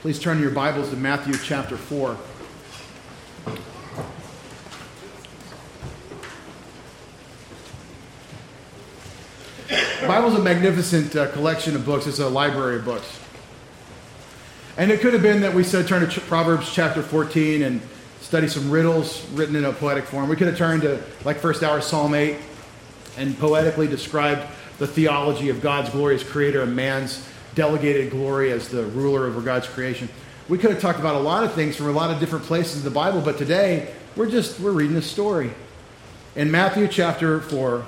Please turn your Bibles to Matthew chapter 4. The Bible's a magnificent uh, collection of books. It's a library of books. And it could have been that we said turn to Proverbs chapter 14 and study some riddles written in a poetic form. We could have turned to, like, first hour Psalm 8 and poetically described the theology of God's glorious creator and man's delegated glory as the ruler over God's creation. We could have talked about a lot of things from a lot of different places in the Bible, but today we're just we're reading a story. In Matthew chapter 4,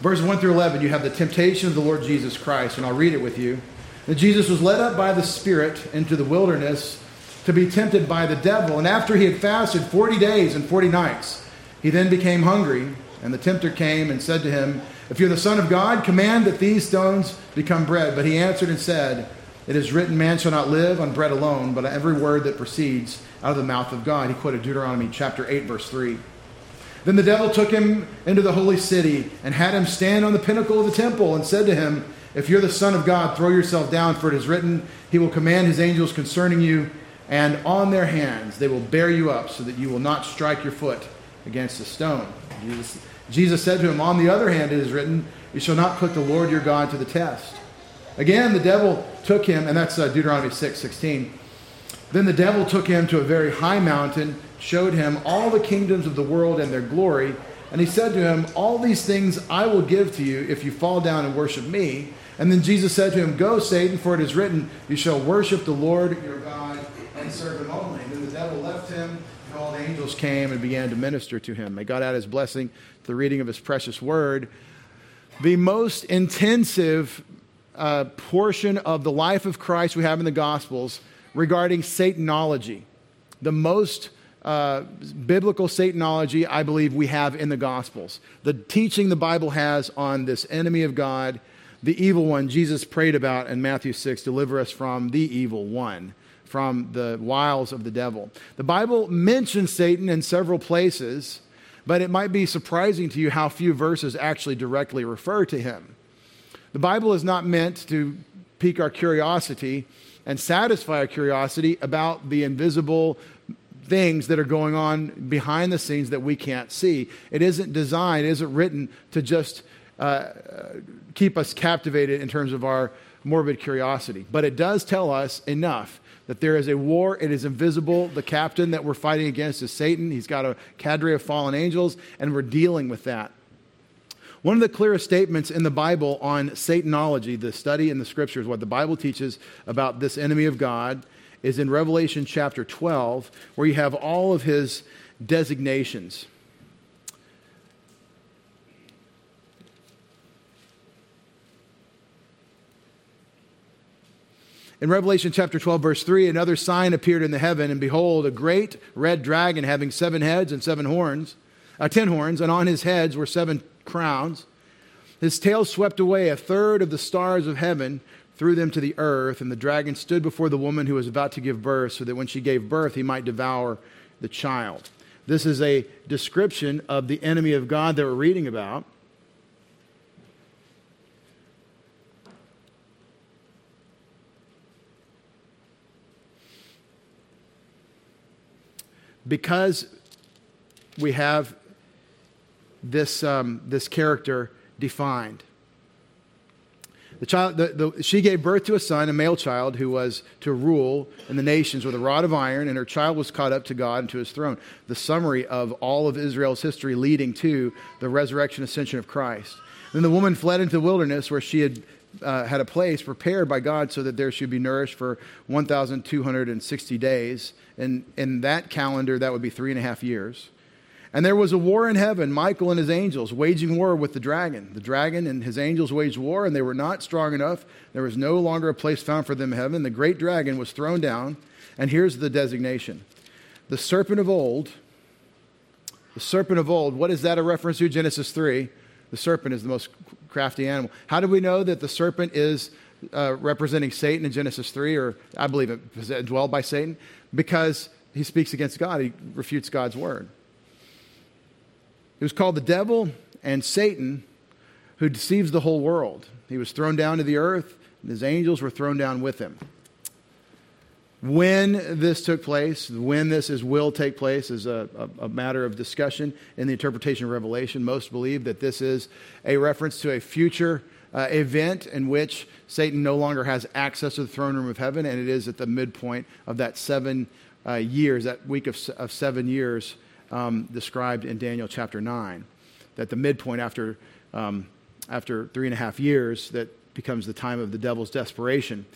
verses 1 through 11, you have the temptation of the Lord Jesus Christ, and I'll read it with you. Jesus was led up by the Spirit into the wilderness to be tempted by the devil, and after he had fasted 40 days and 40 nights, he then became hungry, and the tempter came and said to him, if you're the Son of God, command that these stones become bread. But he answered and said, It is written, Man shall not live on bread alone, but on every word that proceeds out of the mouth of God. He quoted Deuteronomy chapter 8, verse 3. Then the devil took him into the holy city and had him stand on the pinnacle of the temple and said to him, If you're the Son of God, throw yourself down, for it is written, He will command His angels concerning you, and on their hands they will bear you up, so that you will not strike your foot against a stone. Jesus Jesus said to him, On the other hand, it is written, You shall not put the Lord your God to the test. Again, the devil took him, and that's uh, Deuteronomy 6 16. Then the devil took him to a very high mountain, showed him all the kingdoms of the world and their glory, and he said to him, All these things I will give to you if you fall down and worship me. And then Jesus said to him, Go, Satan, for it is written, You shall worship the Lord your God and serve him only. And then the devil left him, all the angels came and began to minister to him. May God add his blessing the reading of his precious word, the most intensive uh, portion of the life of Christ we have in the Gospels regarding Satanology. The most uh, biblical Satanology I believe we have in the Gospels. The teaching the Bible has on this enemy of God, the evil one Jesus prayed about in Matthew 6 deliver us from the evil one, from the wiles of the devil. The Bible mentions Satan in several places. But it might be surprising to you how few verses actually directly refer to him. The Bible is not meant to pique our curiosity and satisfy our curiosity about the invisible things that are going on behind the scenes that we can't see. It isn't designed, it isn't written to just uh, keep us captivated in terms of our morbid curiosity. But it does tell us enough that there is a war. It is invisible. The captain that we're fighting against is Satan. He's got a cadre of fallen angels, and we're dealing with that. One of the clearest statements in the Bible on Satanology, the study in the scriptures, what the Bible teaches about this enemy of God, is in Revelation chapter 12, where you have all of his designations. In Revelation chapter 12, verse 3, another sign appeared in the heaven, and behold, a great red dragon having seven heads and seven horns, uh, ten horns, and on his heads were seven crowns. His tail swept away a third of the stars of heaven, threw them to the earth, and the dragon stood before the woman who was about to give birth, so that when she gave birth, he might devour the child. This is a description of the enemy of God that we're reading about. Because we have this, um, this character defined. The child, the, the, she gave birth to a son, a male child, who was to rule in the nations with a rod of iron, and her child was caught up to God and to his throne. The summary of all of Israel's history leading to the resurrection ascension of Christ. Then the woman fled into the wilderness where she had uh, had a place prepared by God so that there should be nourished for 1,260 days. And in that calendar, that would be three and a half years. And there was a war in heaven, Michael and his angels waging war with the dragon. The dragon and his angels waged war, and they were not strong enough. There was no longer a place found for them in heaven. The great dragon was thrown down. And here's the designation the serpent of old. The serpent of old, what is that a reference to? Genesis 3. The serpent is the most crafty animal. How do we know that the serpent is uh, representing Satan in Genesis 3, or I believe it was dwelled by Satan? Because he speaks against God, he refutes God's word. It was called the devil and Satan who deceives the whole world. He was thrown down to the earth, and his angels were thrown down with him. When this took place, when this is will take place, is a, a, a, matter of discussion in the interpretation of Revelation. Most believe that this is a reference to a future uh, event in which Satan no longer has access to the throne room of heaven, and it is at the midpoint of that seven uh, years, that week of, of seven years um, described in Daniel chapter 9. That the midpoint after, um, after three and a half years, that becomes the time of the devil's desperation.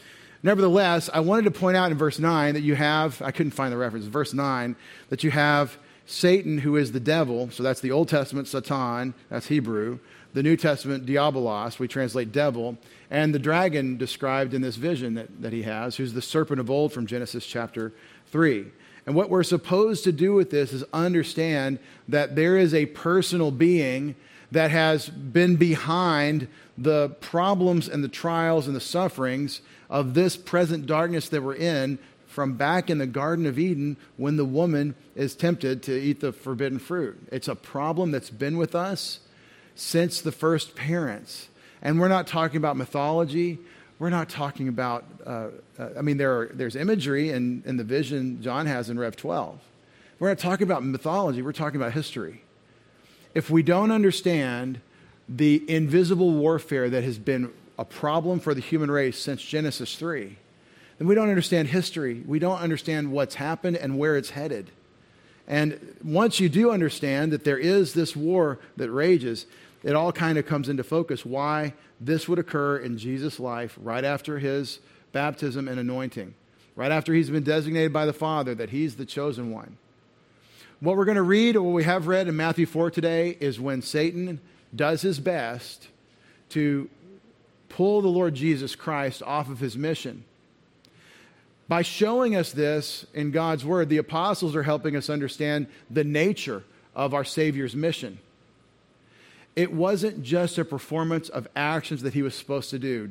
Nevertheless, I wanted to point out in verse 9 that you have, I couldn't find the reference, verse 9, that you have Satan, who is the devil. So that's the Old Testament, Satan, that's Hebrew. The New Testament, Diabolos, we translate devil. And the dragon described in this vision that, that he has, who's the serpent of old from Genesis chapter 3. And what we're supposed to do with this is understand that there is a personal being that has been behind the problems and the trials and the sufferings of this present darkness that we're in from back in the Garden of Eden when the woman is tempted to eat the forbidden fruit. It's a problem that's been with us since the first parents. And we're not talking about mythology. We're not talking about, uh, uh, I mean, there are, there's imagery in, in the vision John has in Rev 12. We're not talking about mythology, we're talking about history. If we don't understand the invisible warfare that has been a problem for the human race since Genesis 3, then we don't understand history. We don't understand what's happened and where it's headed. And once you do understand that there is this war that rages, it all kind of comes into focus why this would occur in Jesus' life right after his baptism and anointing, right after he's been designated by the Father that he's the chosen one. What we're going to read, or what we have read in Matthew 4 today, is when Satan does his best to pull the Lord Jesus Christ off of his mission. By showing us this in God's Word, the apostles are helping us understand the nature of our Savior's mission. It wasn't just a performance of actions that he was supposed to do.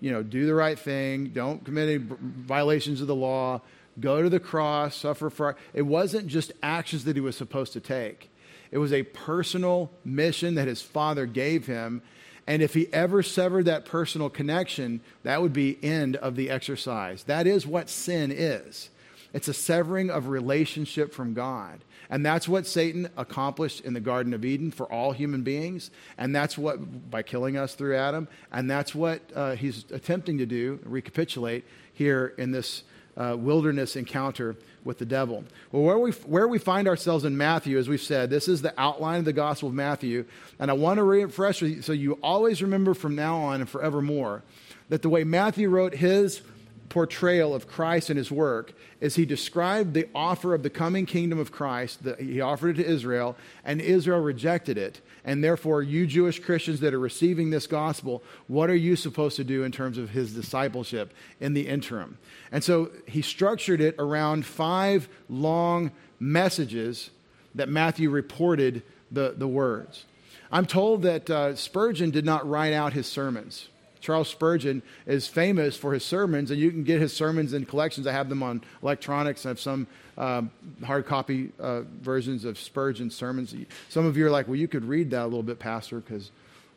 You know, do the right thing, don't commit any violations of the law, go to the cross, suffer for. It wasn't just actions that he was supposed to take. It was a personal mission that his father gave him. And if he ever severed that personal connection, that would be end of the exercise. That is what sin is. It's a severing of relationship from God. And that's what Satan accomplished in the Garden of Eden for all human beings. And that's what, by killing us through Adam, and that's what uh, he's attempting to do, recapitulate here in this uh, wilderness encounter with the devil. Well, where we, where we find ourselves in Matthew, as we've said, this is the outline of the Gospel of Matthew. And I want to refresh you so you always remember from now on and forevermore that the way Matthew wrote his portrayal of Christ and his work is he described the offer of the coming kingdom of Christ. That he offered it to Israel, and Israel rejected it. And therefore, you Jewish Christians that are receiving this gospel, what are you supposed to do in terms of his discipleship in the interim? And so he structured it around five long messages that Matthew reported the, the words. I'm told that uh, Spurgeon did not write out his sermons. Charles Spurgeon is famous for his sermons, and you can get his sermons in collections. I have them on electronics. I have some um, hard copy uh, versions of Spurgeon's sermons. Some of you are like, well, you could read that a little bit, Pastor, because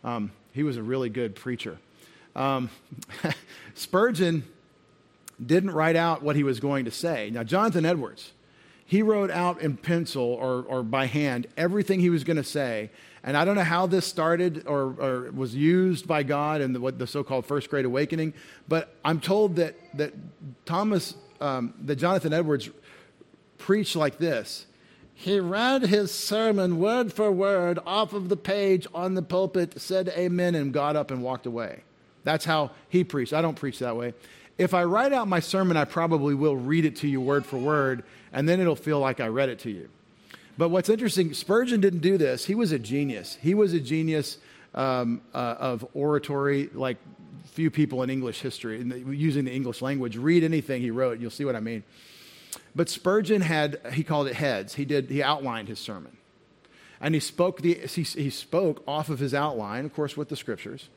um, he was a really good preacher. Um, Spurgeon didn't write out what he was going to say. Now, Jonathan Edwards, he wrote out in pencil or, or by hand everything he was going to say and I don't know how this started or, or was used by God in the, what the so-called first great awakening, but I'm told that, that Thomas, um, that Jonathan Edwards preached like this. He read his sermon word for word off of the page on the pulpit, said amen, and got up and walked away. That's how he preached. I don't preach that way. If I write out my sermon, I probably will read it to you word for word, and then it'll feel like I read it to you. But what's interesting, Spurgeon didn't do this. He was a genius. He was a genius um, uh, of oratory, like few people in English history, in the, using the English language. Read anything he wrote, you'll see what I mean. But Spurgeon had, he called it heads. He did, he outlined his sermon. And he spoke, the, he, he spoke off of his outline, of course, with the scriptures.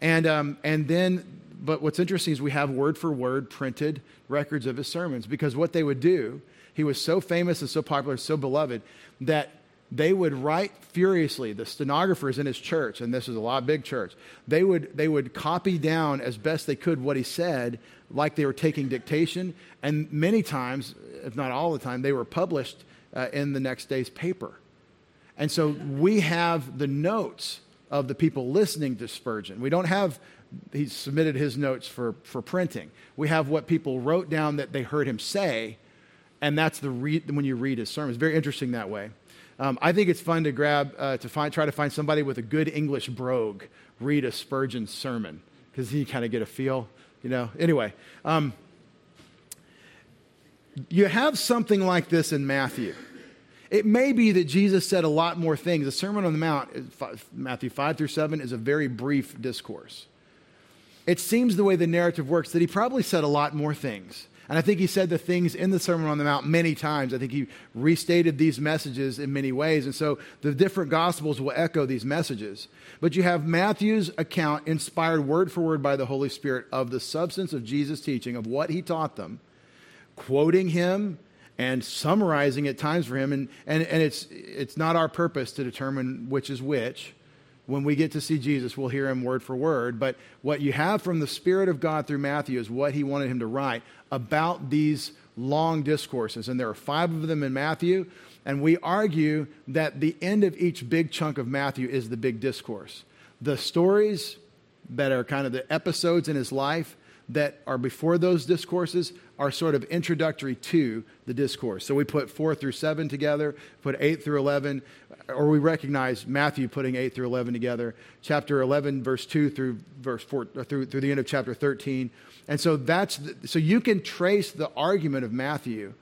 And, um, and then, but what's interesting is we have word for word printed records of his sermons because what they would do he was so famous and so popular, so beloved, that they would write furiously the stenographers in his church and this is a lot of big church they would they would copy down as best they could what he said like they were taking dictation and many times if not all the time they were published uh, in the next day's paper. And so we have the notes of the people listening to spurgeon. We don't have he submitted his notes for, for printing. We have what people wrote down that they heard him say and that's the read when you read his sermon it's very interesting that way um, I think it's fun to grab, uh, to find, try to find somebody with a good English brogue read a Spurgeon sermon because you kind of get a feel, you know. Anyway, um, you have something like this in Matthew. It may be that Jesus said a lot more things. The Sermon on the Mount, Matthew 5 through 7, is a very brief discourse. It seems the way the narrative works that he probably said a lot more things. And I think he said the things in the Sermon on the Mount many times. I think he restated these messages in many ways. And so the different Gospels will echo these messages. But you have Matthew's account, inspired word for word by the Holy Spirit, of the substance of Jesus' teaching, of what he taught them, quoting him and summarizing at times for him. And, and, and it's, it's not our purpose to determine which is which when we get to see Jesus, we'll hear him word for word. But what you have from the Spirit of God through Matthew is what he wanted him to write about these long discourses. And there are five of them in Matthew. And we argue that the end of each big chunk of Matthew is the big discourse. The stories that are kind of the episodes in his life that are before those discourses are sort of introductory to the discourse. So we put 4 through 7 together, put 8 through 11, or we recognize Matthew putting 8 through 11 together, chapter 11 verse 2 through verse 4 through through the end of chapter 13. And so that's the, so you can trace the argument of Matthew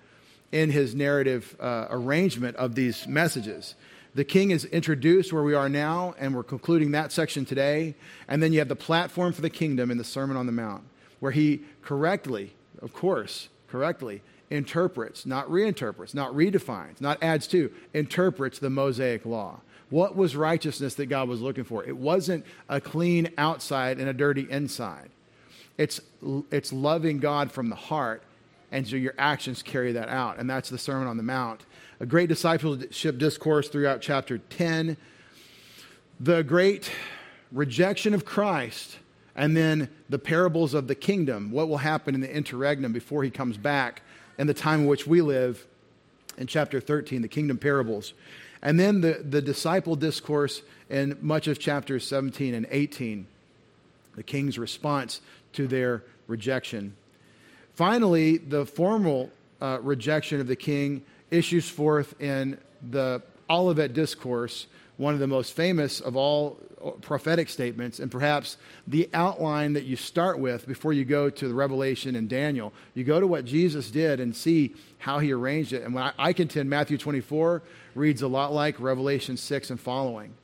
in his narrative uh, arrangement of these messages. The king is introduced where we are now, and we're concluding that section today. And then you have the platform for the kingdom in the Sermon on the Mount, where he correctly, of course, correctly interprets, not reinterprets, not redefines, not adds to, interprets the Mosaic law. What was righteousness that God was looking for? It wasn't a clean outside and a dirty inside. It's, it's loving God from the heart, and so your actions carry that out. And that's the Sermon on the Mount. A great discipleship discourse throughout chapter 10. The great rejection of Christ, and then the parables of the kingdom. What will happen in the interregnum before he comes back and the time in which we live in chapter 13, the kingdom parables. And then the, the disciple discourse in much of chapters 17 and 18, the king's response to their rejection. Finally, the formal uh, rejection of the king issues forth in the Olivet Discourse, one of the most famous of all uh, prophetic statements, and perhaps the outline that you start with before you go to the Revelation and Daniel. You go to what Jesus did and see how he arranged it. And when I, I contend Matthew 24 reads a lot like Revelation 6 and following,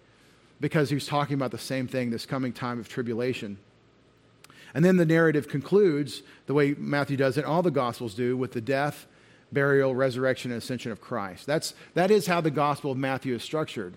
because he's talking about the same thing this coming time of tribulation. And then the narrative concludes the way Matthew does it, all the Gospels do, with the death, burial, resurrection, and ascension of Christ. That's, that is how the Gospel of Matthew is structured.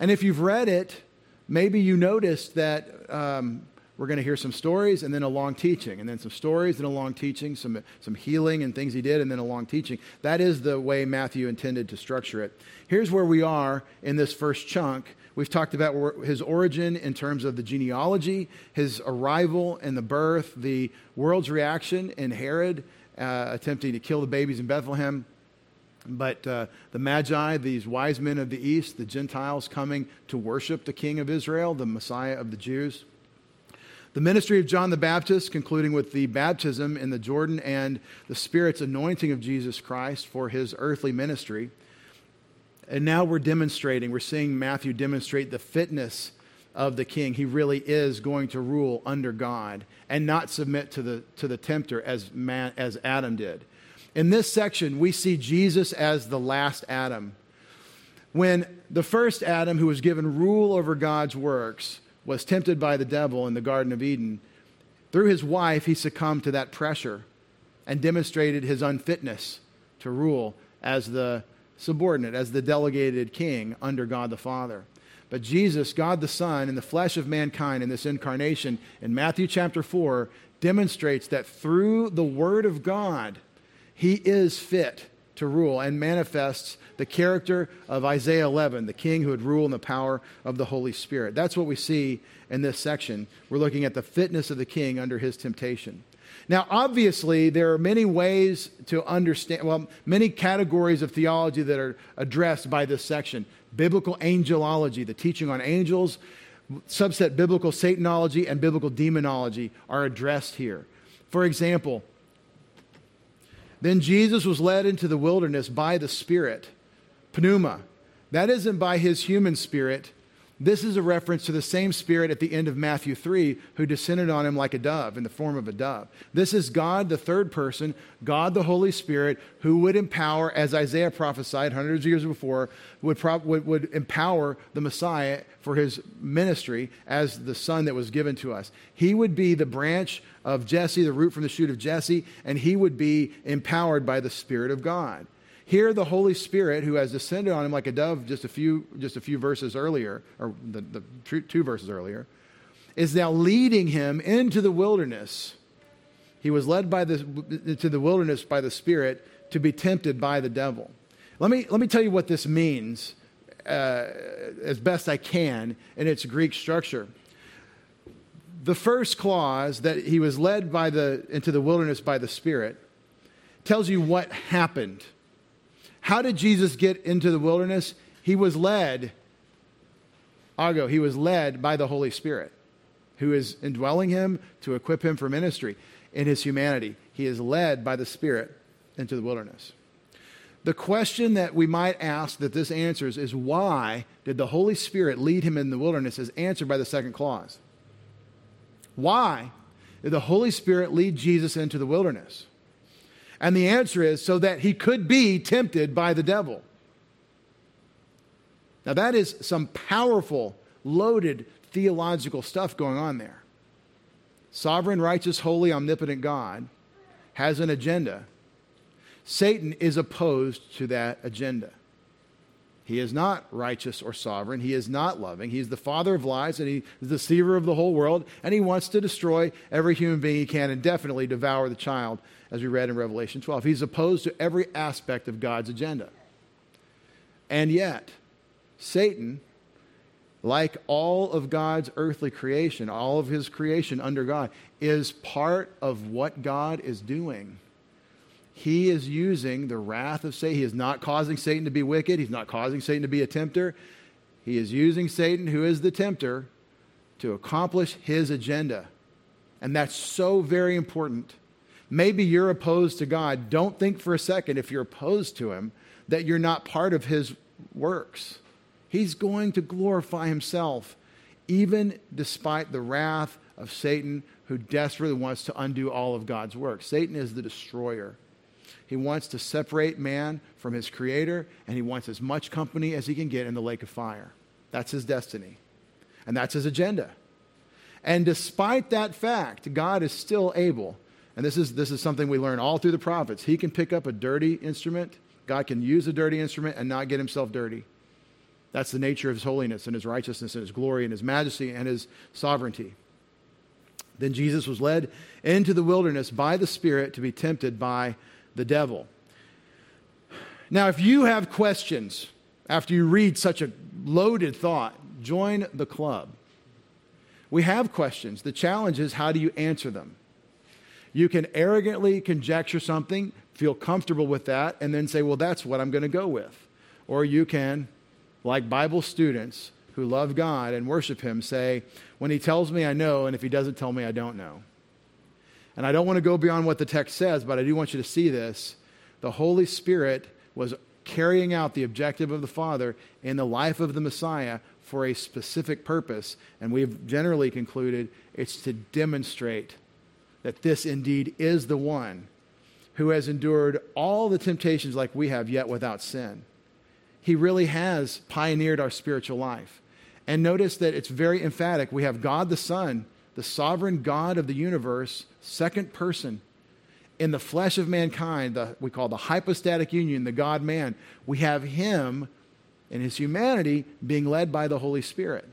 And if you've read it, maybe you noticed that um, we're going to hear some stories and then a long teaching, and then some stories and a long teaching, some, some healing and things he did, and then a long teaching. That is the way Matthew intended to structure it. Here's where we are in this first chunk. We've talked about his origin in terms of the genealogy, his arrival and the birth, the world's reaction in Herod uh, attempting to kill the babies in Bethlehem. But uh, the Magi, these wise men of the East, the Gentiles coming to worship the King of Israel, the Messiah of the Jews. The ministry of John the Baptist, concluding with the baptism in the Jordan and the Spirit's anointing of Jesus Christ for his earthly ministry. And now we're demonstrating, we're seeing Matthew demonstrate the fitness of the king. He really is going to rule under God and not submit to the, to the tempter as, man, as Adam did. In this section, we see Jesus as the last Adam. When the first Adam, who was given rule over God's works, was tempted by the devil in the Garden of Eden, through his wife, he succumbed to that pressure and demonstrated his unfitness to rule as the subordinate, as the delegated king under God the Father. But Jesus, God the Son, in the flesh of mankind in this incarnation, in Matthew chapter 4, demonstrates that through the Word of God, he is fit to rule and manifests the character of Isaiah 11, the king who would rule in the power of the Holy Spirit. That's what we see in this section. We're looking at the fitness of the king under his temptation. Now, obviously, there are many ways to understand, well, many categories of theology that are addressed by this section. Biblical angelology, the teaching on angels, subset biblical Satanology, and biblical demonology are addressed here. For example, then Jesus was led into the wilderness by the Spirit, pneuma. That isn't by his human spirit, this is a reference to the same Spirit at the end of Matthew 3 who descended on him like a dove, in the form of a dove. This is God, the third person, God the Holy Spirit, who would empower, as Isaiah prophesied hundreds of years before, would, pro- would, would empower the Messiah for his ministry as the Son that was given to us. He would be the branch of Jesse, the root from the shoot of Jesse, and he would be empowered by the Spirit of God. Here, the Holy Spirit, who has descended on him like a dove just a few, just a few verses earlier, or the, the two verses earlier, is now leading him into the wilderness. He was led by the, into the wilderness by the Spirit to be tempted by the devil. Let me, let me tell you what this means uh, as best I can in its Greek structure. The first clause that he was led by the, into the wilderness by the Spirit tells you what happened how did Jesus get into the wilderness? He was led, ago, he was led by the Holy Spirit, who is indwelling him to equip him for ministry in his humanity. He is led by the Spirit into the wilderness. The question that we might ask that this answers is why did the Holy Spirit lead him in the wilderness is answered by the second clause. Why did the Holy Spirit lead Jesus into the wilderness? And the answer is so that he could be tempted by the devil. Now, that is some powerful, loaded theological stuff going on there. Sovereign, righteous, holy, omnipotent God has an agenda. Satan is opposed to that agenda. He is not righteous or sovereign. He is not loving. He's the father of lies and he's the deceiver of the whole world. And he wants to destroy every human being he can and definitely devour the child, as we read in Revelation 12. He's opposed to every aspect of God's agenda. And yet, Satan, like all of God's earthly creation, all of his creation under God, is part of what God is doing he is using the wrath of Satan. He is not causing Satan to be wicked. He's not causing Satan to be a tempter. He is using Satan, who is the tempter, to accomplish his agenda. And that's so very important. Maybe you're opposed to God. Don't think for a second, if you're opposed to him, that you're not part of his works. He's going to glorify himself, even despite the wrath of Satan, who desperately wants to undo all of God's work. Satan is the destroyer. He wants to separate man from his creator, and he wants as much company as he can get in the lake of fire. That's his destiny, and that's his agenda. And despite that fact, God is still able, and this is, this is something we learn all through the prophets. He can pick up a dirty instrument, God can use a dirty instrument and not get himself dirty. That's the nature of his holiness and his righteousness and his glory and his majesty and his sovereignty. Then Jesus was led into the wilderness by the Spirit to be tempted by the devil. Now, if you have questions after you read such a loaded thought, join the club. We have questions. The challenge is how do you answer them? You can arrogantly conjecture something, feel comfortable with that, and then say, well, that's what I'm going to go with. Or you can, like Bible students who love God and worship Him, say, when He tells me, I know, and if He doesn't tell me, I don't know. And I don't want to go beyond what the text says, but I do want you to see this. The Holy Spirit was carrying out the objective of the Father in the life of the Messiah for a specific purpose. And we've generally concluded it's to demonstrate that this indeed is the one who has endured all the temptations like we have, yet without sin. He really has pioneered our spiritual life. And notice that it's very emphatic. We have God the Son the sovereign God of the universe, second person, in the flesh of mankind, the, we call the hypostatic union, the God man, we have him in his humanity being led by the Holy Spirit.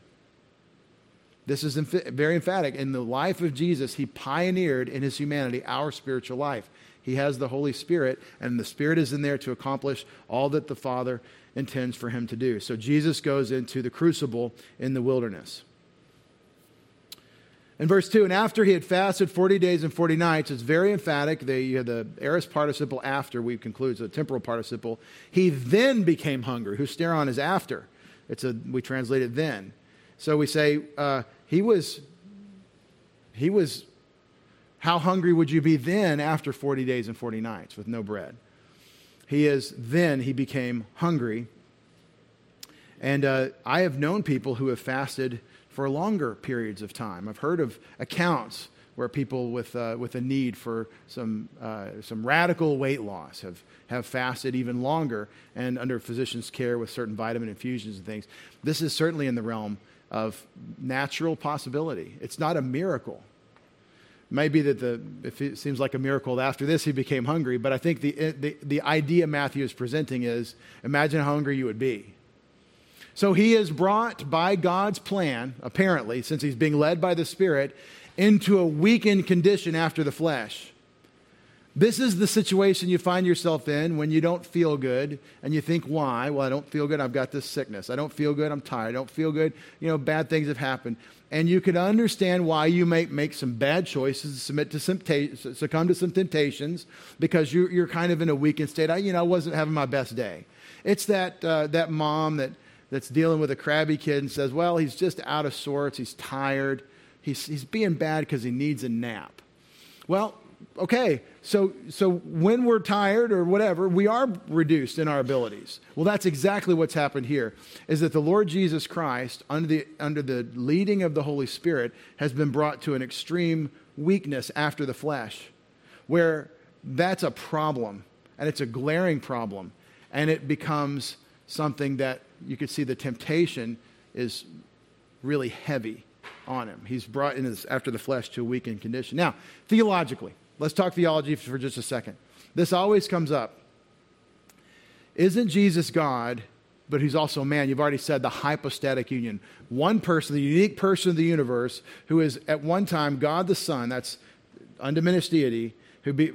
This is very emphatic. In the life of Jesus, he pioneered in his humanity our spiritual life. He has the Holy Spirit, and the Spirit is in there to accomplish all that the Father intends for him to do. So Jesus goes into the crucible in the wilderness. In verse 2, and after he had fasted 40 days and 40 nights, it's very emphatic. They, you have the aorist participle after, we conclude, so the temporal participle. He then became hungry. Husteron is after. It's a, we translate it then. So we say, uh, he was, he was, how hungry would you be then after 40 days and 40 nights with no bread? He is, then he became hungry. And uh, I have known people who have fasted for longer periods of time. I've heard of accounts where people with, uh, with a need for some, uh, some radical weight loss have, have fasted even longer and under physician's care with certain vitamin infusions and things. This is certainly in the realm of natural possibility. It's not a miracle. Maybe that the, if it seems like a miracle, after this he became hungry, but I think the, the, the idea Matthew is presenting is imagine how hungry you would be so he is brought by God's plan, apparently, since he's being led by the Spirit, into a weakened condition after the flesh. This is the situation you find yourself in when you don't feel good and you think, why? Well, I don't feel good. I've got this sickness. I don't feel good. I'm tired. I don't feel good. You know, bad things have happened. And you can understand why you may make some bad choices, submit to some succumb to some temptations because you're, you're kind of in a weakened state. I, you know, I wasn't having my best day. It's that, uh, that mom that that's dealing with a crabby kid and says, well, he's just out of sorts, he's tired, he's, he's being bad because he needs a nap. Well, okay, so, so when we're tired or whatever, we are reduced in our abilities. Well, that's exactly what's happened here, is that the Lord Jesus Christ, under the, under the leading of the Holy Spirit, has been brought to an extreme weakness after the flesh, where that's a problem, and it's a glaring problem, and it becomes something that you could see the temptation is really heavy on him. He's brought in this, after the flesh to a weakened condition. Now, theologically, let's talk theology for just a second. This always comes up. Isn't Jesus God, but he's also a man? You've already said the hypostatic union. One person, the unique person of the universe, who is at one time God the Son, that's undiminished deity, who be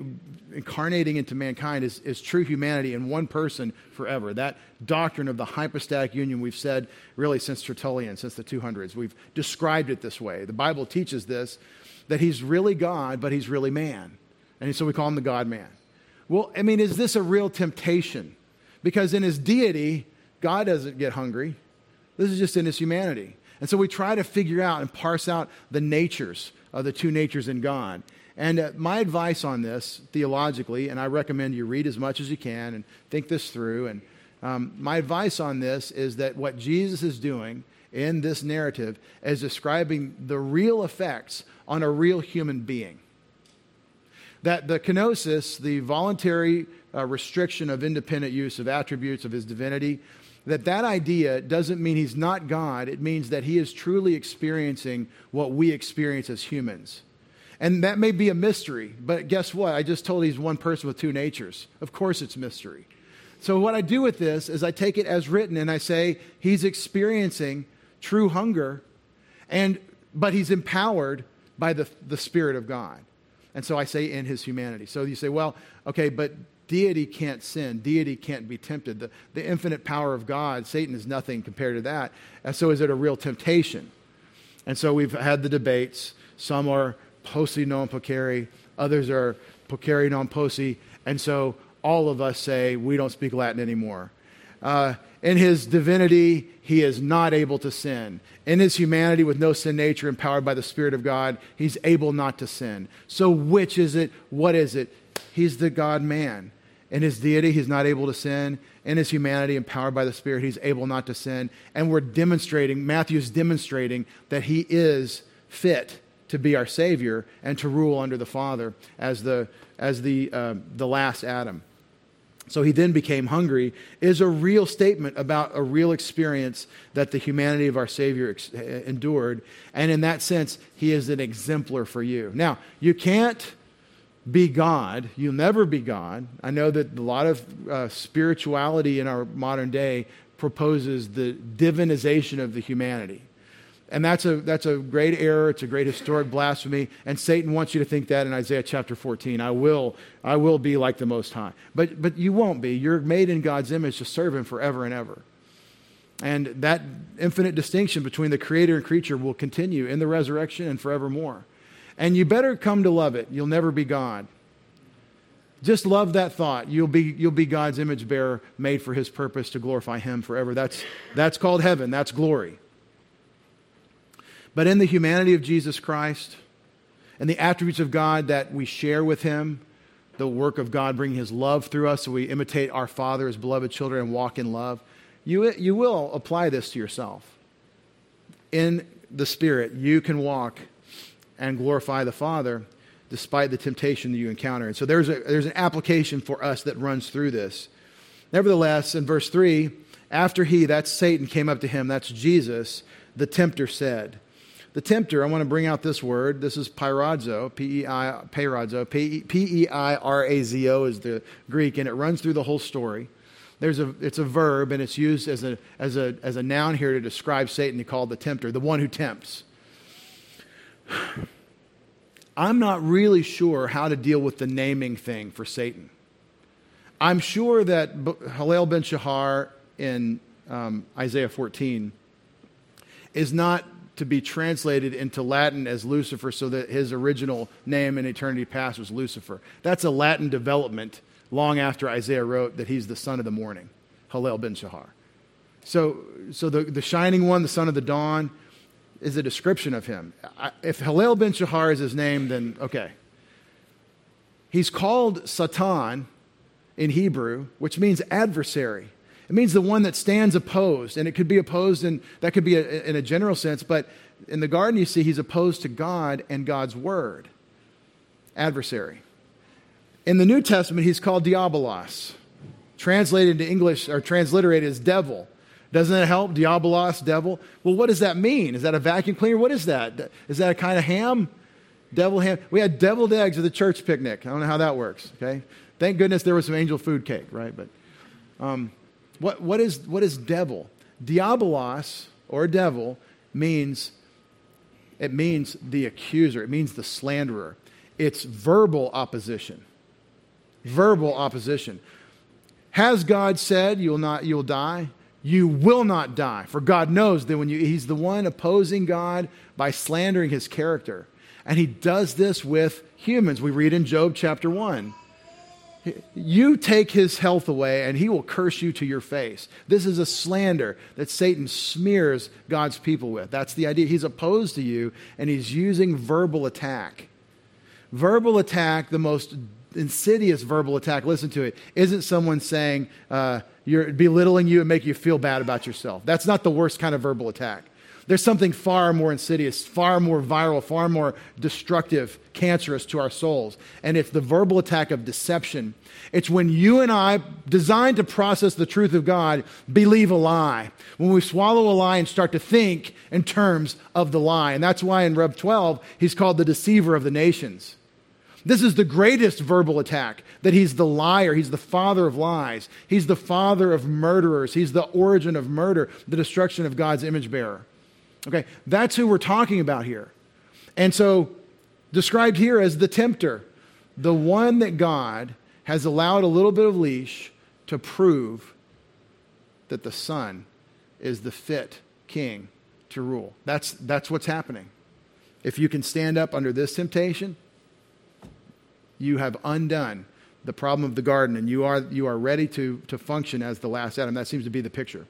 incarnating into mankind is, is true humanity in one person forever. That doctrine of the hypostatic union we've said really since Tertullian, since the 200s. We've described it this way. The Bible teaches this that he's really God, but he's really man. And so we call him the God man. Well, I mean, is this a real temptation? Because in his deity, God doesn't get hungry. This is just in his humanity. And so we try to figure out and parse out the natures of the two natures in God. And uh, my advice on this theologically, and I recommend you read as much as you can and think this through. And um, my advice on this is that what Jesus is doing in this narrative is describing the real effects on a real human being. That the kenosis, the voluntary uh, restriction of independent use of attributes of his divinity, that that idea doesn't mean he's not God. It means that he is truly experiencing what we experience as humans. And that may be a mystery, but guess what? I just told he's one person with two natures. Of course, it's mystery. So, what I do with this is I take it as written and I say he's experiencing true hunger, and, but he's empowered by the, the Spirit of God. And so I say in his humanity. So you say, well, okay, but deity can't sin. Deity can't be tempted. The, the infinite power of God, Satan is nothing compared to that. And so is it a real temptation? And so we've had the debates. Some are posse non peccare, others are peccare non posse, and so all of us say we don't speak Latin anymore. Uh, in his divinity, he is not able to sin. In his humanity, with no sin nature, empowered by the Spirit of God, he's able not to sin. So, which is it? What is it? He's the God man. In his deity, he's not able to sin. In his humanity, empowered by the Spirit, he's able not to sin. And we're demonstrating, Matthew's demonstrating that he is fit to be our Savior and to rule under the Father as the, as the, uh, the last Adam. So he then became hungry is a real statement about a real experience that the humanity of our Savior ex- uh, endured. And in that sense, he is an exemplar for you. Now, you can't be God. You'll never be God. I know that a lot of uh, spirituality in our modern day proposes the divinization of the humanity And that's a, that's a great error. It's a great historic blasphemy. And Satan wants you to think that in Isaiah chapter 14. I will, I will be like the Most High. But, but you won't be. You're made in God's image to serve Him forever and ever. And that infinite distinction between the creator and creature will continue in the resurrection and forevermore. And you better come to love it. You'll never be God. Just love that thought. You'll be, you'll be God's image bearer, made for his purpose to glorify him forever. That's, that's called heaven. That's glory. But in the humanity of Jesus Christ and the attributes of God that we share with Him, the work of God bringing His love through us so we imitate our Father as beloved children and walk in love, you, you will apply this to yourself. In the Spirit, you can walk and glorify the Father despite the temptation that you encounter. And so there's, a, there's an application for us that runs through this. Nevertheless, in verse 3, after he, that's Satan, came up to him, that's Jesus, the tempter said, the tempter, I want to bring out this word. This is peirazo, P-E-I, peirazo, P-E-I-R-A-Z-O is the Greek, and it runs through the whole story. There's a, it's a verb, and it's used as a, as, a, as a noun here to describe Satan. Called the tempter, the one who tempts. I'm not really sure how to deal with the naming thing for Satan. I'm sure that Halel ben Shahar in um, Isaiah 14 is not to be translated into Latin as Lucifer so that his original name in eternity past was Lucifer. That's a Latin development long after Isaiah wrote that he's the son of the morning, Halel ben Shahar. So, so the, the shining one, the son of the dawn, is a description of him. If Halel ben Shahar is his name, then okay. He's called Satan in Hebrew, which means adversary. It means the one that stands opposed, and it could be opposed, and that could be a, in a general sense, but in the garden, you see he's opposed to God and God's word. Adversary. In the New Testament, he's called diabolos, translated into English or transliterated as devil. Doesn't that help? Diabolos, devil. Well, what does that mean? Is that a vacuum cleaner? What is that? Is that a kind of ham? Devil ham. We had deviled eggs at the church picnic. I don't know how that works. Okay. Thank goodness there was some angel food cake, right? But um, what, what, is, what is devil? Diabolos, or devil, means it means the accuser, it means the slanderer. It's verbal opposition. Verbal opposition. Has God said you'll not you'll die? You will not die. For God knows that when you he's the one opposing God by slandering his character. And he does this with humans. We read in Job chapter 1. You take his health away, and he will curse you to your face. This is a slander that Satan smears God's people with. That's the idea. He's opposed to you, and he's using verbal attack. Verbal attack, the most insidious verbal attack, listen to it, isn't someone saying, uh, you're belittling you and make you feel bad about yourself. That's not the worst kind of verbal attack. There's something far more insidious, far more viral, far more destructive, cancerous to our souls. And it's the verbal attack of deception. It's when you and I, designed to process the truth of God, believe a lie. When we swallow a lie and start to think in terms of the lie. And that's why in Rev 12, he's called the deceiver of the nations. This is the greatest verbal attack that he's the liar, he's the father of lies, he's the father of murderers, he's the origin of murder, the destruction of God's image bearer. Okay, that's who we're talking about here. And so, described here as the tempter, the one that God has allowed a little bit of leash to prove that the Son is the fit king to rule. That's, that's what's happening. If you can stand up under this temptation, you have undone the problem of the garden and you are, you are ready to, to function as the last Adam. That seems to be the picture.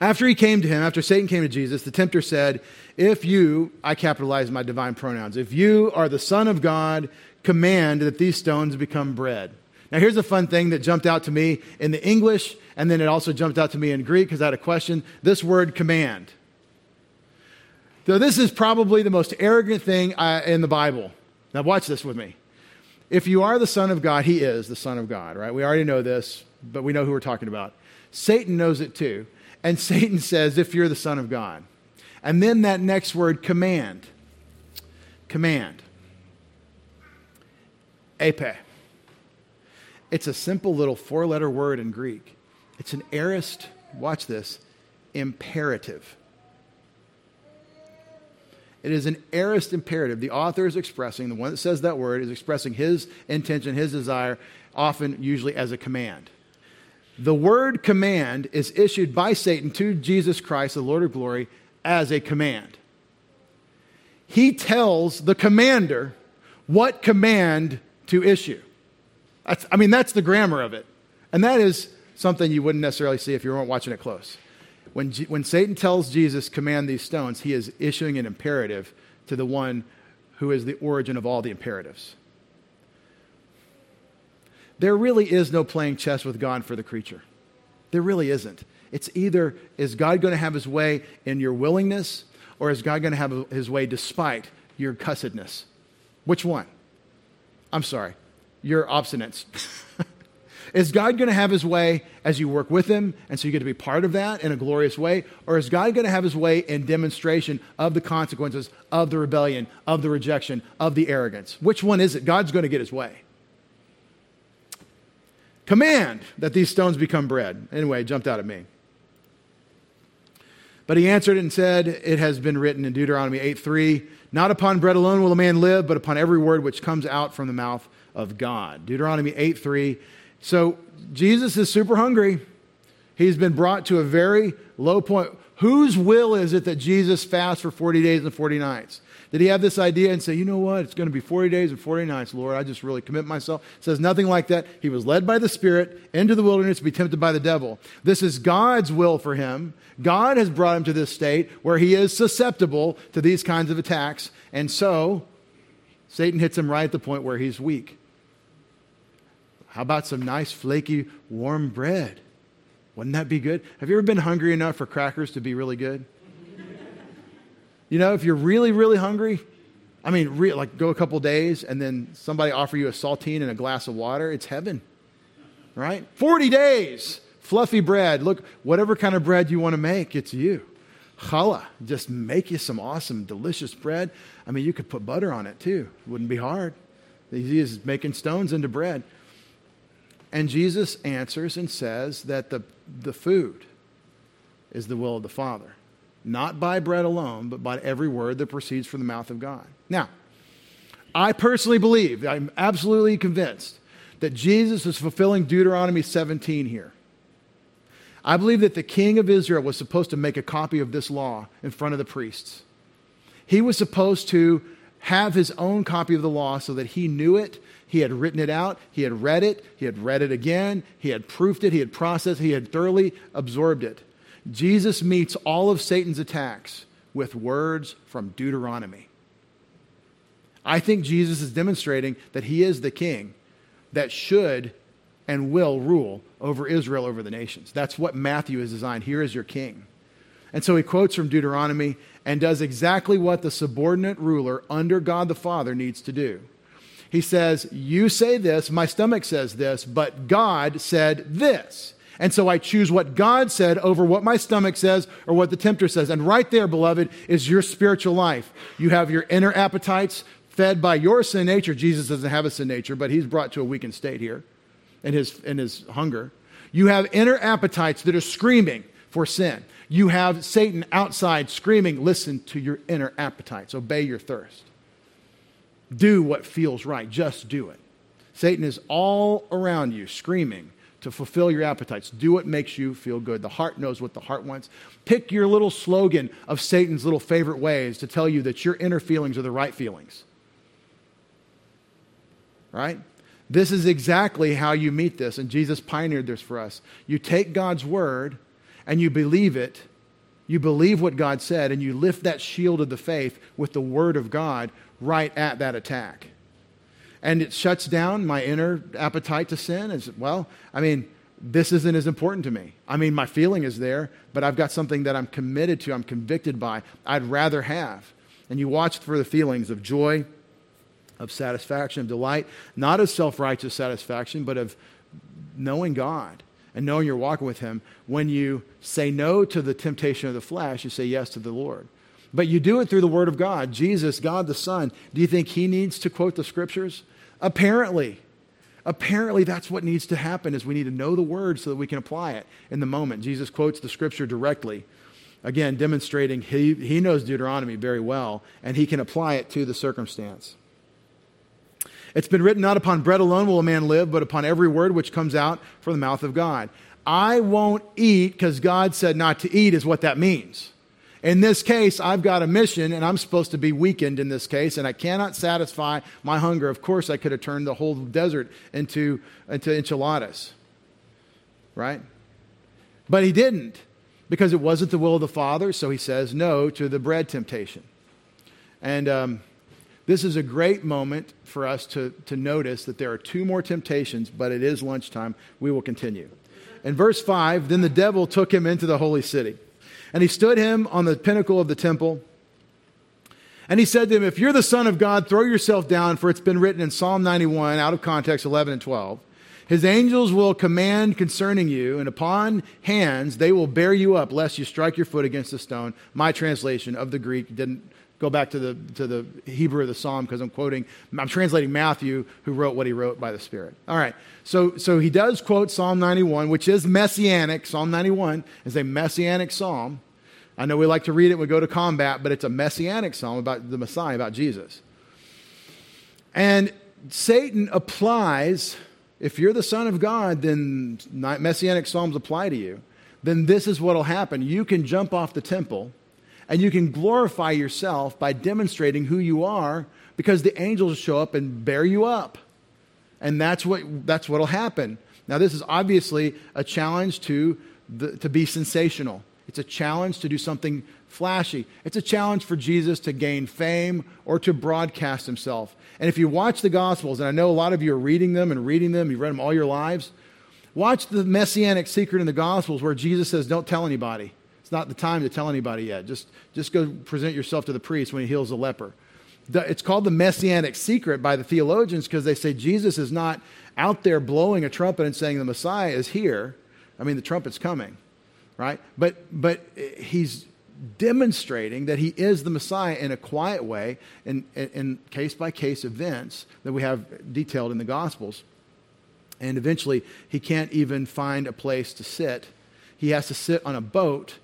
After he came to him, after Satan came to Jesus, the tempter said, If you, I capitalize my divine pronouns, if you are the Son of God, command that these stones become bread. Now, here's a fun thing that jumped out to me in the English, and then it also jumped out to me in Greek because I had a question. This word command. So, this is probably the most arrogant thing uh, in the Bible. Now, watch this with me. If you are the Son of God, He is the Son of God, right? We already know this, but we know who we're talking about. Satan knows it too. And Satan says, if you're the Son of God. And then that next word, command. Command. Epe. It's a simple little four letter word in Greek. It's an aorist, watch this, imperative. It is an aorist imperative. The author is expressing, the one that says that word is expressing his intention, his desire, often, usually as a command. The word command is issued by Satan to Jesus Christ, the Lord of glory, as a command. He tells the commander what command to issue. That's, I mean, that's the grammar of it. And that is something you wouldn't necessarily see if you weren't watching it close. When, G- when Satan tells Jesus, command these stones, he is issuing an imperative to the one who is the origin of all the imperatives. There really is no playing chess with God for the creature. There really isn't. It's either is God going to have his way in your willingness, or is God going to have his way despite your cussedness? Which one? I'm sorry, your obstinance. Is God going to have his way as you work with him, and so you get to be part of that in a glorious way? Or is God going to have his way in demonstration of the consequences of the rebellion, of the rejection, of the arrogance? Which one is it? God's going to get his way. Command that these stones become bread. Anyway, it jumped out at me. But he answered and said, It has been written in Deuteronomy 8 3, Not upon bread alone will a man live, but upon every word which comes out from the mouth of God. Deuteronomy 8 3 so Jesus is super hungry. He's been brought to a very low point. Whose will is it that Jesus fasts for 40 days and 40 nights? Did he have this idea and say, you know what, it's going to be 40 days and 40 nights, Lord, I just really commit myself? It says nothing like that. He was led by the Spirit into the wilderness to be tempted by the devil. This is God's will for him. God has brought him to this state where he is susceptible to these kinds of attacks. And so, Satan hits him right at the point where he's weak. How about some nice, flaky, warm bread? Wouldn't that be good? Have you ever been hungry enough for crackers to be really good? You know, if you're really, really hungry, I mean, re- like go a couple days and then somebody offer you a saltine and a glass of water, it's heaven, right? 40 days, fluffy bread. Look, whatever kind of bread you want to make, it's you. Challah, just make you some awesome, delicious bread. I mean, you could put butter on it too. It wouldn't be hard. Easy as making stones into bread. And Jesus answers and says that the, the food is the will of the Father, not by bread alone, but by every word that proceeds from the mouth of God. Now, I personally believe, I'm absolutely convinced, that Jesus is fulfilling Deuteronomy 17 here. I believe that the king of Israel was supposed to make a copy of this law in front of the priests. He was supposed to have his own copy of the law so that he knew it he had written it out, he had read it, he had read it again, he had proofed it, he had processed, he had thoroughly absorbed it. Jesus meets all of Satan's attacks with words from Deuteronomy. I think Jesus is demonstrating that he is the king that should and will rule over Israel, over the nations. That's what Matthew has designed. Here is your king. And so he quotes from Deuteronomy and does exactly what the subordinate ruler under God the Father needs to do. He says, You say this, my stomach says this, but God said this. And so I choose what God said over what my stomach says or what the tempter says. And right there, beloved, is your spiritual life. You have your inner appetites fed by your sin nature. Jesus doesn't have a sin nature, but he's brought to a weakened state here in his, in his hunger. You have inner appetites that are screaming for sin. You have Satan outside screaming, Listen to your inner appetites, obey your thirst do what feels right. Just do it. Satan is all around you screaming to fulfill your appetites. Do what makes you feel good. The heart knows what the heart wants. Pick your little slogan of Satan's little favorite ways to tell you that your inner feelings are the right feelings. Right? This is exactly how you meet this, and Jesus pioneered this for us. You take God's word and you believe it. You believe what God said, and you lift that shield of the faith with the word of God right at that attack. And it shuts down my inner appetite to sin. As well, I mean, this isn't as important to me. I mean, my feeling is there, but I've got something that I'm committed to, I'm convicted by, I'd rather have. And you watch for the feelings of joy, of satisfaction, of delight, not of self righteous satisfaction, but of knowing God and knowing you're walking with Him. When you say no to the temptation of the flesh, you say yes to the Lord. But you do it through the Word of God. Jesus, God the Son, do you think He needs to quote the Scriptures? Apparently. Apparently, that's what needs to happen is we need to know the Word so that we can apply it in the moment. Jesus quotes the Scripture directly. Again, demonstrating he, he knows Deuteronomy very well, and he can apply it to the circumstance. It's been written, Not upon bread alone will a man live, but upon every word which comes out from the mouth of God. I won't eat because God said not to eat, is what that means. In this case, I've got a mission and I'm supposed to be weakened in this case, and I cannot satisfy my hunger. Of course, I could have turned the whole desert into, into enchiladas, right? But he didn't because it wasn't the will of the Father, so he says no to the bread temptation. And um, this is a great moment for us to, to notice that there are two more temptations, but it is lunchtime. We will continue. In verse 5, then the devil took him into the holy city, and he stood him on the pinnacle of the temple. And he said to him, If you're the Son of God, throw yourself down, for it's been written in Psalm 91, out of context 11 and 12. His angels will command concerning you, and upon hands they will bear you up, lest you strike your foot against a stone. My translation of the Greek didn't go back to the, to the Hebrew of the psalm because I'm quoting, I'm translating Matthew, who wrote what he wrote by the Spirit. All right, so, so he does quote Psalm 91, which is messianic. Psalm 91 is a messianic psalm. I know we like to read it, when we go to combat, but it's a messianic psalm about the Messiah, about Jesus. And Satan applies, if you're the Son of God, then messianic psalms apply to you. Then this is what will happen. You can jump off the temple and you can glorify yourself by demonstrating who you are because the angels show up and bear you up. And that's what that's what'll happen. Now this is obviously a challenge to the, to be sensational. It's a challenge to do something flashy. It's a challenge for Jesus to gain fame or to broadcast himself. And if you watch the Gospels, and I know a lot of you are reading them and reading them, you've read them all your lives, watch the messianic secret in the Gospels where Jesus says, Don't tell anybody. It's not the time to tell anybody yet. Just, just go present yourself to the priest when he heals a leper. It's called the messianic secret by the theologians because they say Jesus is not out there blowing a trumpet and saying the Messiah is here. I mean, the trumpet's coming, right? But, but he's demonstrating that he is the Messiah in a quiet way in, in case by case events that we have detailed in the Gospels. And eventually, he can't even find a place to sit. He has to sit on a boat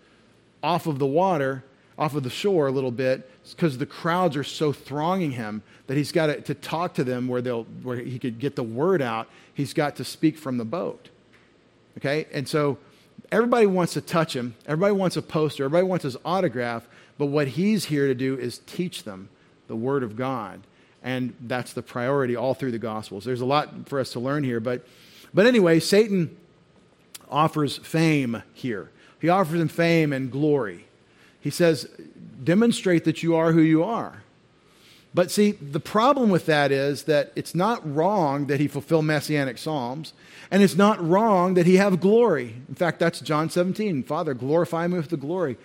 off of the water, off of the shore a little bit, because the crowds are so thronging him that he's got to, to talk to them where, they'll, where he could get the word out. He's got to speak from the boat. Okay? And so everybody wants to touch him. Everybody wants a poster. Everybody wants his autograph. But what he's here to do is teach them the word of God. And that's the priority all through the Gospels. There's a lot for us to learn here. But, but anyway, Satan offers fame here. He offers him fame and glory. He says, demonstrate that you are who you are. But see, the problem with that is that it's not wrong that he fulfill messianic psalms, and it's not wrong that he have glory. In fact, that's John 17. Father, glorify me with the glory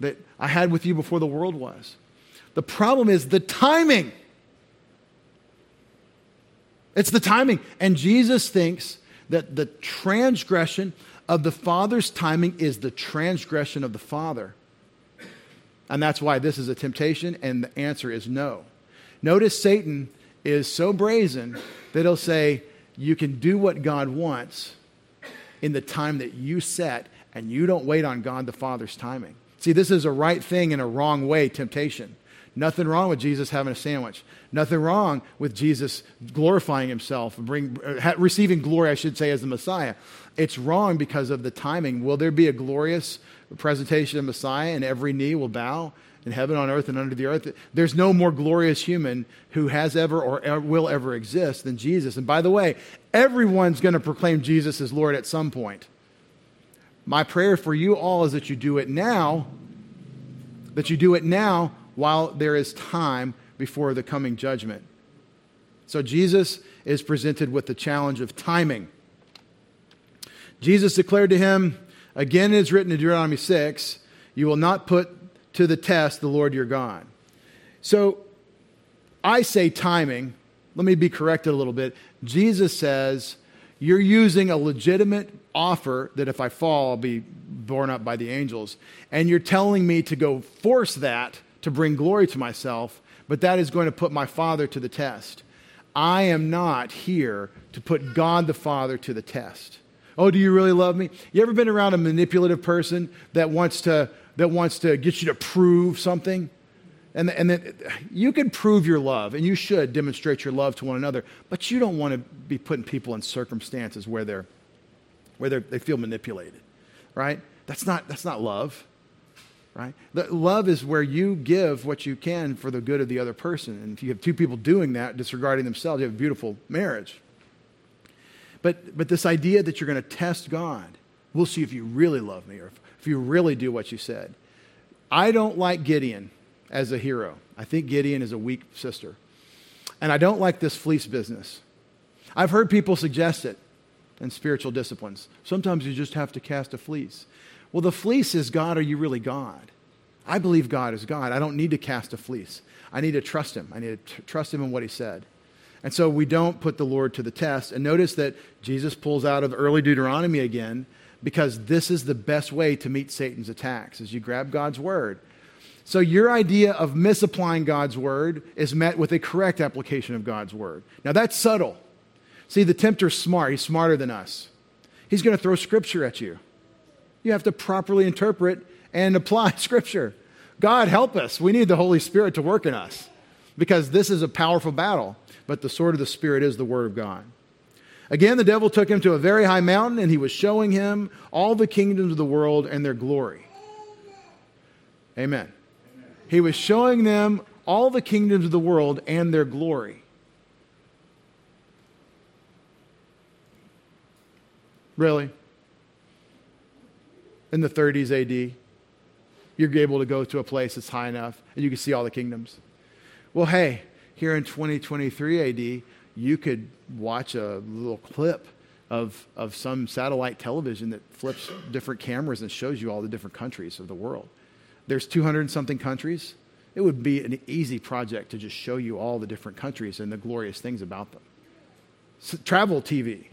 that I had with you before the world was. The problem is the timing. It's the timing. And Jesus thinks that the transgression of the Father's timing is the transgression of the Father. And that's why this is a temptation, and the answer is no. Notice Satan is so brazen that he'll say, You can do what God wants in the time that you set, and you don't wait on God the Father's timing. See, this is a right thing in a wrong way temptation. Nothing wrong with Jesus having a sandwich. Nothing wrong with Jesus glorifying himself, bring, uh, receiving glory, I should say, as the Messiah. It's wrong because of the timing. Will there be a glorious presentation of Messiah and every knee will bow in heaven, on earth, and under the earth? There's no more glorious human who has ever or will ever exist than Jesus. And by the way, everyone's going to proclaim Jesus as Lord at some point. My prayer for you all is that you do it now, that you do it now while there is time before the coming judgment. So Jesus is presented with the challenge of timing. Jesus declared to him, again it is written in Deuteronomy 6, you will not put to the test the Lord your God. So I say timing. Let me be corrected a little bit. Jesus says, you're using a legitimate offer that if I fall, I'll be borne up by the angels. And you're telling me to go force that to bring glory to myself, but that is going to put my Father to the test. I am not here to put God the Father to the test. Oh, do you really love me? You ever been around a manipulative person that wants to that wants to get you to prove something. And, and that you can prove your love, and you should demonstrate your love to one another, but you don't want to be putting people in circumstances where, they're, where they're, they feel manipulated, right? That's not, that's not love, right? The, love is where you give what you can for the good of the other person. And if you have two people doing that, disregarding themselves, you have a beautiful marriage. But, but this idea that you're going to test God, we'll see if you really love me or if, if you really do what you said. I don't like Gideon as a hero. I think Gideon is a weak sister. And I don't like this fleece business. I've heard people suggest it in spiritual disciplines. Sometimes you just have to cast a fleece. Well, the fleece is God, are you really God? I believe God is God. I don't need to cast a fleece. I need to trust Him. I need to tr- trust Him in what He said. And so we don't put the Lord to the test. And notice that Jesus pulls out of early Deuteronomy again because this is the best way to meet Satan's attacks is you grab God's word so your idea of misapplying God's word is met with a correct application of God's word. Now that's subtle. See, the tempter's smart. He's smarter than us. He's going to throw scripture at you. You have to properly interpret and apply scripture. God help us. We need the Holy Spirit to work in us because this is a powerful battle, but the sword of the Spirit is the word of God. Again, the devil took him to a very high mountain and he was showing him all the kingdoms of the world and their glory. Amen. He was showing them all the kingdoms of the world and their glory. Really? In the 30s AD, you're able to go to a place that's high enough and you can see all the kingdoms. Well, hey, here in 2023 AD, you could watch a little clip of, of some satellite television that flips different cameras and shows you all the different countries of the world. There's 200 something countries. It would be an easy project to just show you all the different countries and the glorious things about them. So, travel TV.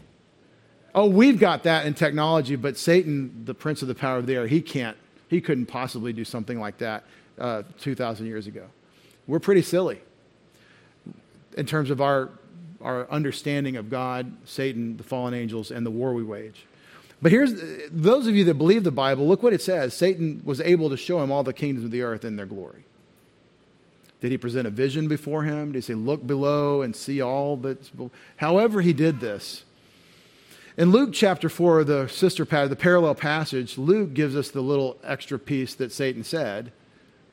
Oh, we've got that in technology, but Satan, the prince of the power of the air, he can't, he couldn't possibly do something like that uh, 2,000 years ago. We're pretty silly in terms of our, our understanding of God, Satan, the fallen angels, and the war we wage. But here's those of you that believe the Bible, look what it says. Satan was able to show him all the kingdoms of the earth in their glory. Did he present a vision before him? Did he say, Look below and see all that's? However, he did this. In Luke chapter 4, the sister the parallel passage, Luke gives us the little extra piece that Satan said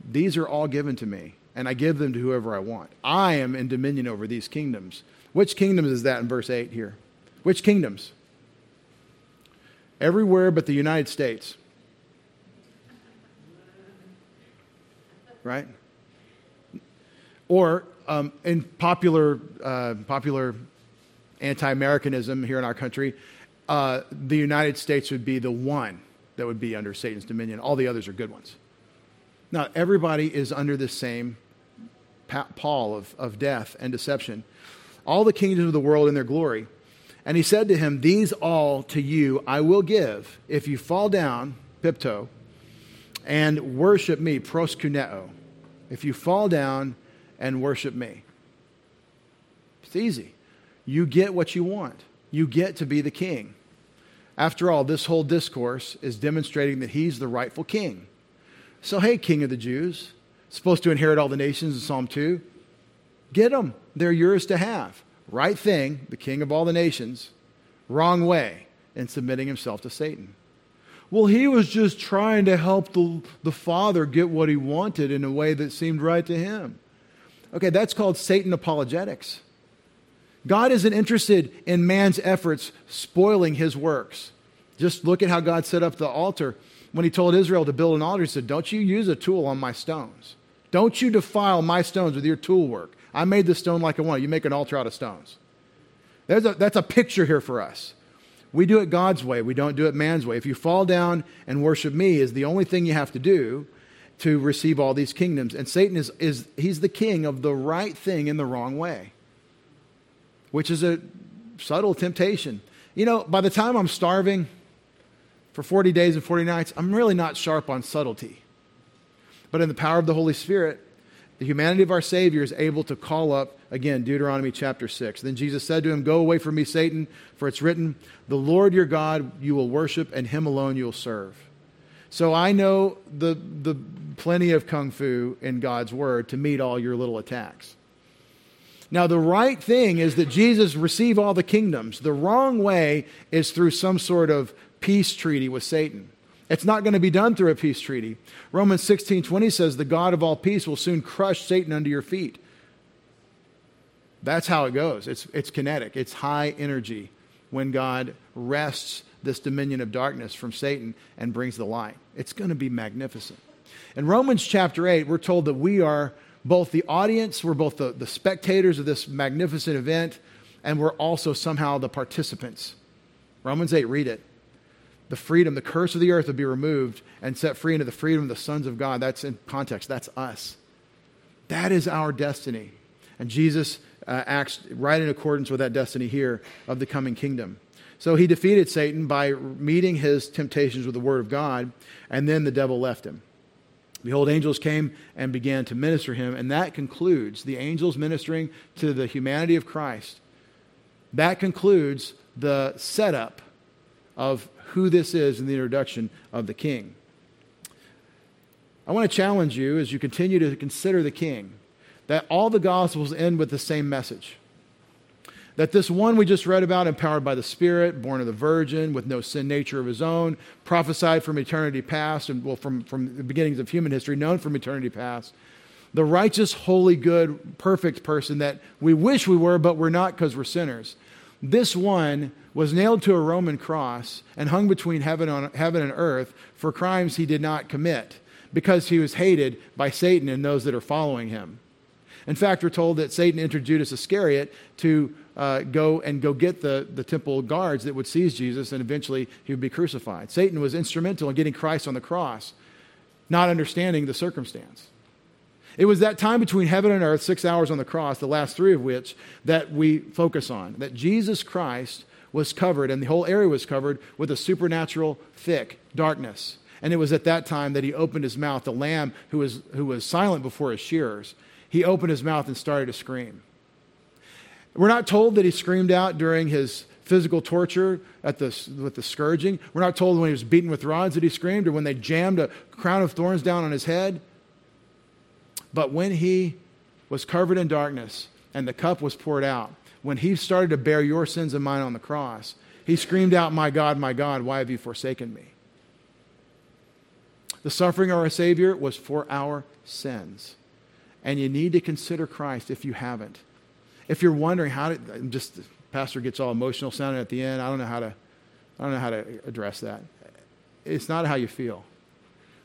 These are all given to me, and I give them to whoever I want. I am in dominion over these kingdoms. Which kingdoms is that in verse 8 here? Which kingdoms? everywhere but the United States. Right? Or um, in popular, uh, popular anti Americanism here in our country, uh, the United States would be the one that would be under Satan's dominion. All the others are good ones. Now, everybody is under the same pall of, of death and deception. All the kingdoms of the world in their glory and he said to him, These all to you I will give if you fall down, pipto, and worship me, proskuneo. If you fall down and worship me. It's easy. You get what you want, you get to be the king. After all, this whole discourse is demonstrating that he's the rightful king. So, hey, king of the Jews, supposed to inherit all the nations in Psalm 2, get them. They're yours to have right thing, the king of all the nations, wrong way in submitting himself to Satan. Well, he was just trying to help the, the father get what he wanted in a way that seemed right to him. Okay, that's called Satan apologetics. God isn't interested in man's efforts spoiling his works. Just look at how God set up the altar. When he told Israel to build an altar, he said, Don't you use a tool on my stones. Don't you defile my stones with your tool work. I made the stone like I want. You make an altar out of stones. A, that's a picture here for us. We do it God's way, we don't do it man's way. If you fall down and worship me, is the only thing you have to do to receive all these kingdoms. And Satan is, is he's the king of the right thing in the wrong way, which is a subtle temptation. You know, by the time I'm starving for 40 days and 40 nights, I'm really not sharp on subtlety. But in the power of the Holy Spirit, the humanity of our Savior is able to call up, again, Deuteronomy chapter 6. Then Jesus said to him, Go away from me, Satan, for it's written, The Lord your God you will worship, and him alone you will serve. So I know the, the plenty of kung fu in God's word to meet all your little attacks. Now, the right thing is that Jesus receive all the kingdoms. The wrong way is through some sort of peace treaty with Satan. It's not going to be done through a peace treaty. Romans 16 20 says, The God of all peace will soon crush Satan under your feet. That's how it goes. It's, it's kinetic, it's high energy when God wrests this dominion of darkness from Satan and brings the light. It's going to be magnificent. In Romans chapter 8, we're told that we are both the audience, we're both the, the spectators of this magnificent event, and we're also somehow the participants. Romans 8, read it. The freedom, the curse of the earth would be removed and set free into the freedom of the sons of God. That's in context, that's us. That is our destiny. And Jesus uh, acts right in accordance with that destiny here of the coming kingdom. So he defeated Satan by meeting his temptations with the word of God, and then the devil left him. Behold, angels came and began to minister him, and that concludes the angels ministering to the humanity of Christ. That concludes the setup of who this is in the introduction of the king. I want to challenge you as you continue to consider the king that all the gospels end with the same message that this one we just read about, empowered by the Spirit, born of the Virgin, with no sin nature of his own, prophesied from eternity past, and well, from, from the beginnings of human history, known from eternity past, the righteous, holy, good, perfect person that we wish we were, but we're not because we're sinners. This one was nailed to a Roman cross and hung between heaven, on, heaven and earth for crimes he did not commit because he was hated by Satan and those that are following him. In fact, we're told that Satan entered Judas Iscariot to uh, go and go get the, the temple guards that would seize Jesus, and eventually he would be crucified. Satan was instrumental in getting Christ on the cross, not understanding the circumstance. It was that time between heaven and earth, six hours on the cross, the last three of which that we focus on. That Jesus Christ was covered, and the whole area was covered with a supernatural, thick darkness. And it was at that time that he opened his mouth. The lamb who was, who was silent before his shearers, he opened his mouth and started to scream. We're not told that he screamed out during his physical torture at the, with the scourging. We're not told when he was beaten with rods that he screamed or when they jammed a crown of thorns down on his head. But when he was covered in darkness and the cup was poured out, when he started to bear your sins and mine on the cross, he screamed out, My God, my God, why have you forsaken me? The suffering of our Savior was for our sins. And you need to consider Christ if you haven't. If you're wondering how to, just pastor gets all emotional sounding at the end. I don't know how to, I don't know how to address that. It's not how you feel.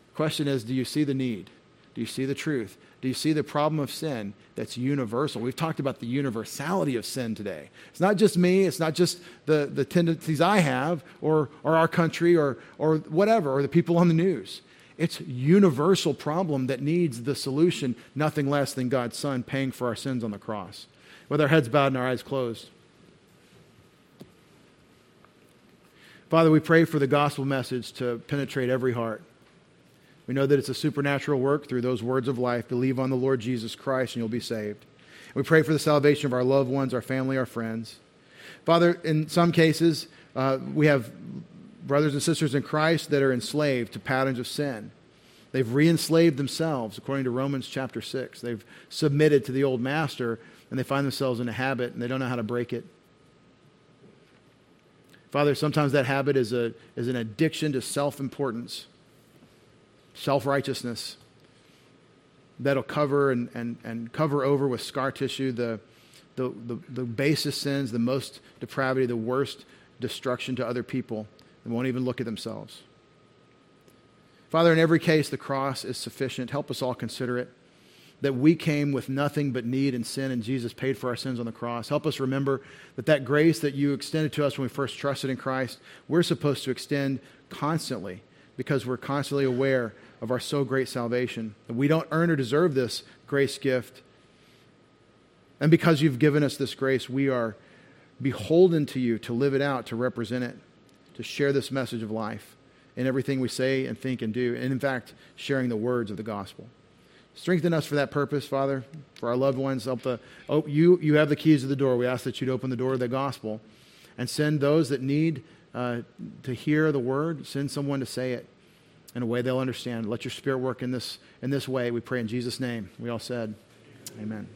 The question is, do you see the need? Do you see the truth? Do you see the problem of sin that's universal? We've talked about the universality of sin today. It's not just me, it's not just the, the tendencies I have or, or our country or, or whatever, or the people on the news. It's universal problem that needs the solution, nothing less than God's Son paying for our sins on the cross with our heads bowed and our eyes closed. Father, we pray for the gospel message to penetrate every heart. We know that it's a supernatural work through those words of life. Believe on the Lord Jesus Christ and you'll be saved. We pray for the salvation of our loved ones, our family, our friends. Father, in some cases, uh, we have brothers and sisters in Christ that are enslaved to patterns of sin. They've re enslaved themselves, according to Romans chapter 6. They've submitted to the old master and they find themselves in a habit and they don't know how to break it. Father, sometimes that habit is, a, is an addiction to self importance, self righteousness that'll cover and, and, and cover over with scar tissue the, the, the, the basest sins, the most depravity, the worst destruction to other people, and won't even look at themselves. Father, in every case, the cross is sufficient. Help us all consider it that we came with nothing but need and sin, and Jesus paid for our sins on the cross. Help us remember that that grace that you extended to us when we first trusted in Christ, we're supposed to extend constantly because we're constantly aware of our so great salvation. we don't earn or deserve this grace gift. And because you've given us this grace, we are beholden to you to live it out, to represent it, to share this message of life in everything we say and think and do, and in fact, sharing the words of the gospel. Strengthen us for that purpose, Father, for our loved ones. Help the, oh, you, you have the keys to the door. We ask that you'd open the door of the gospel and send those that need uh, to hear the word, send someone to say it. In a way they'll understand. Let your spirit work in this, in this way. We pray in Jesus' name. We all said, Amen.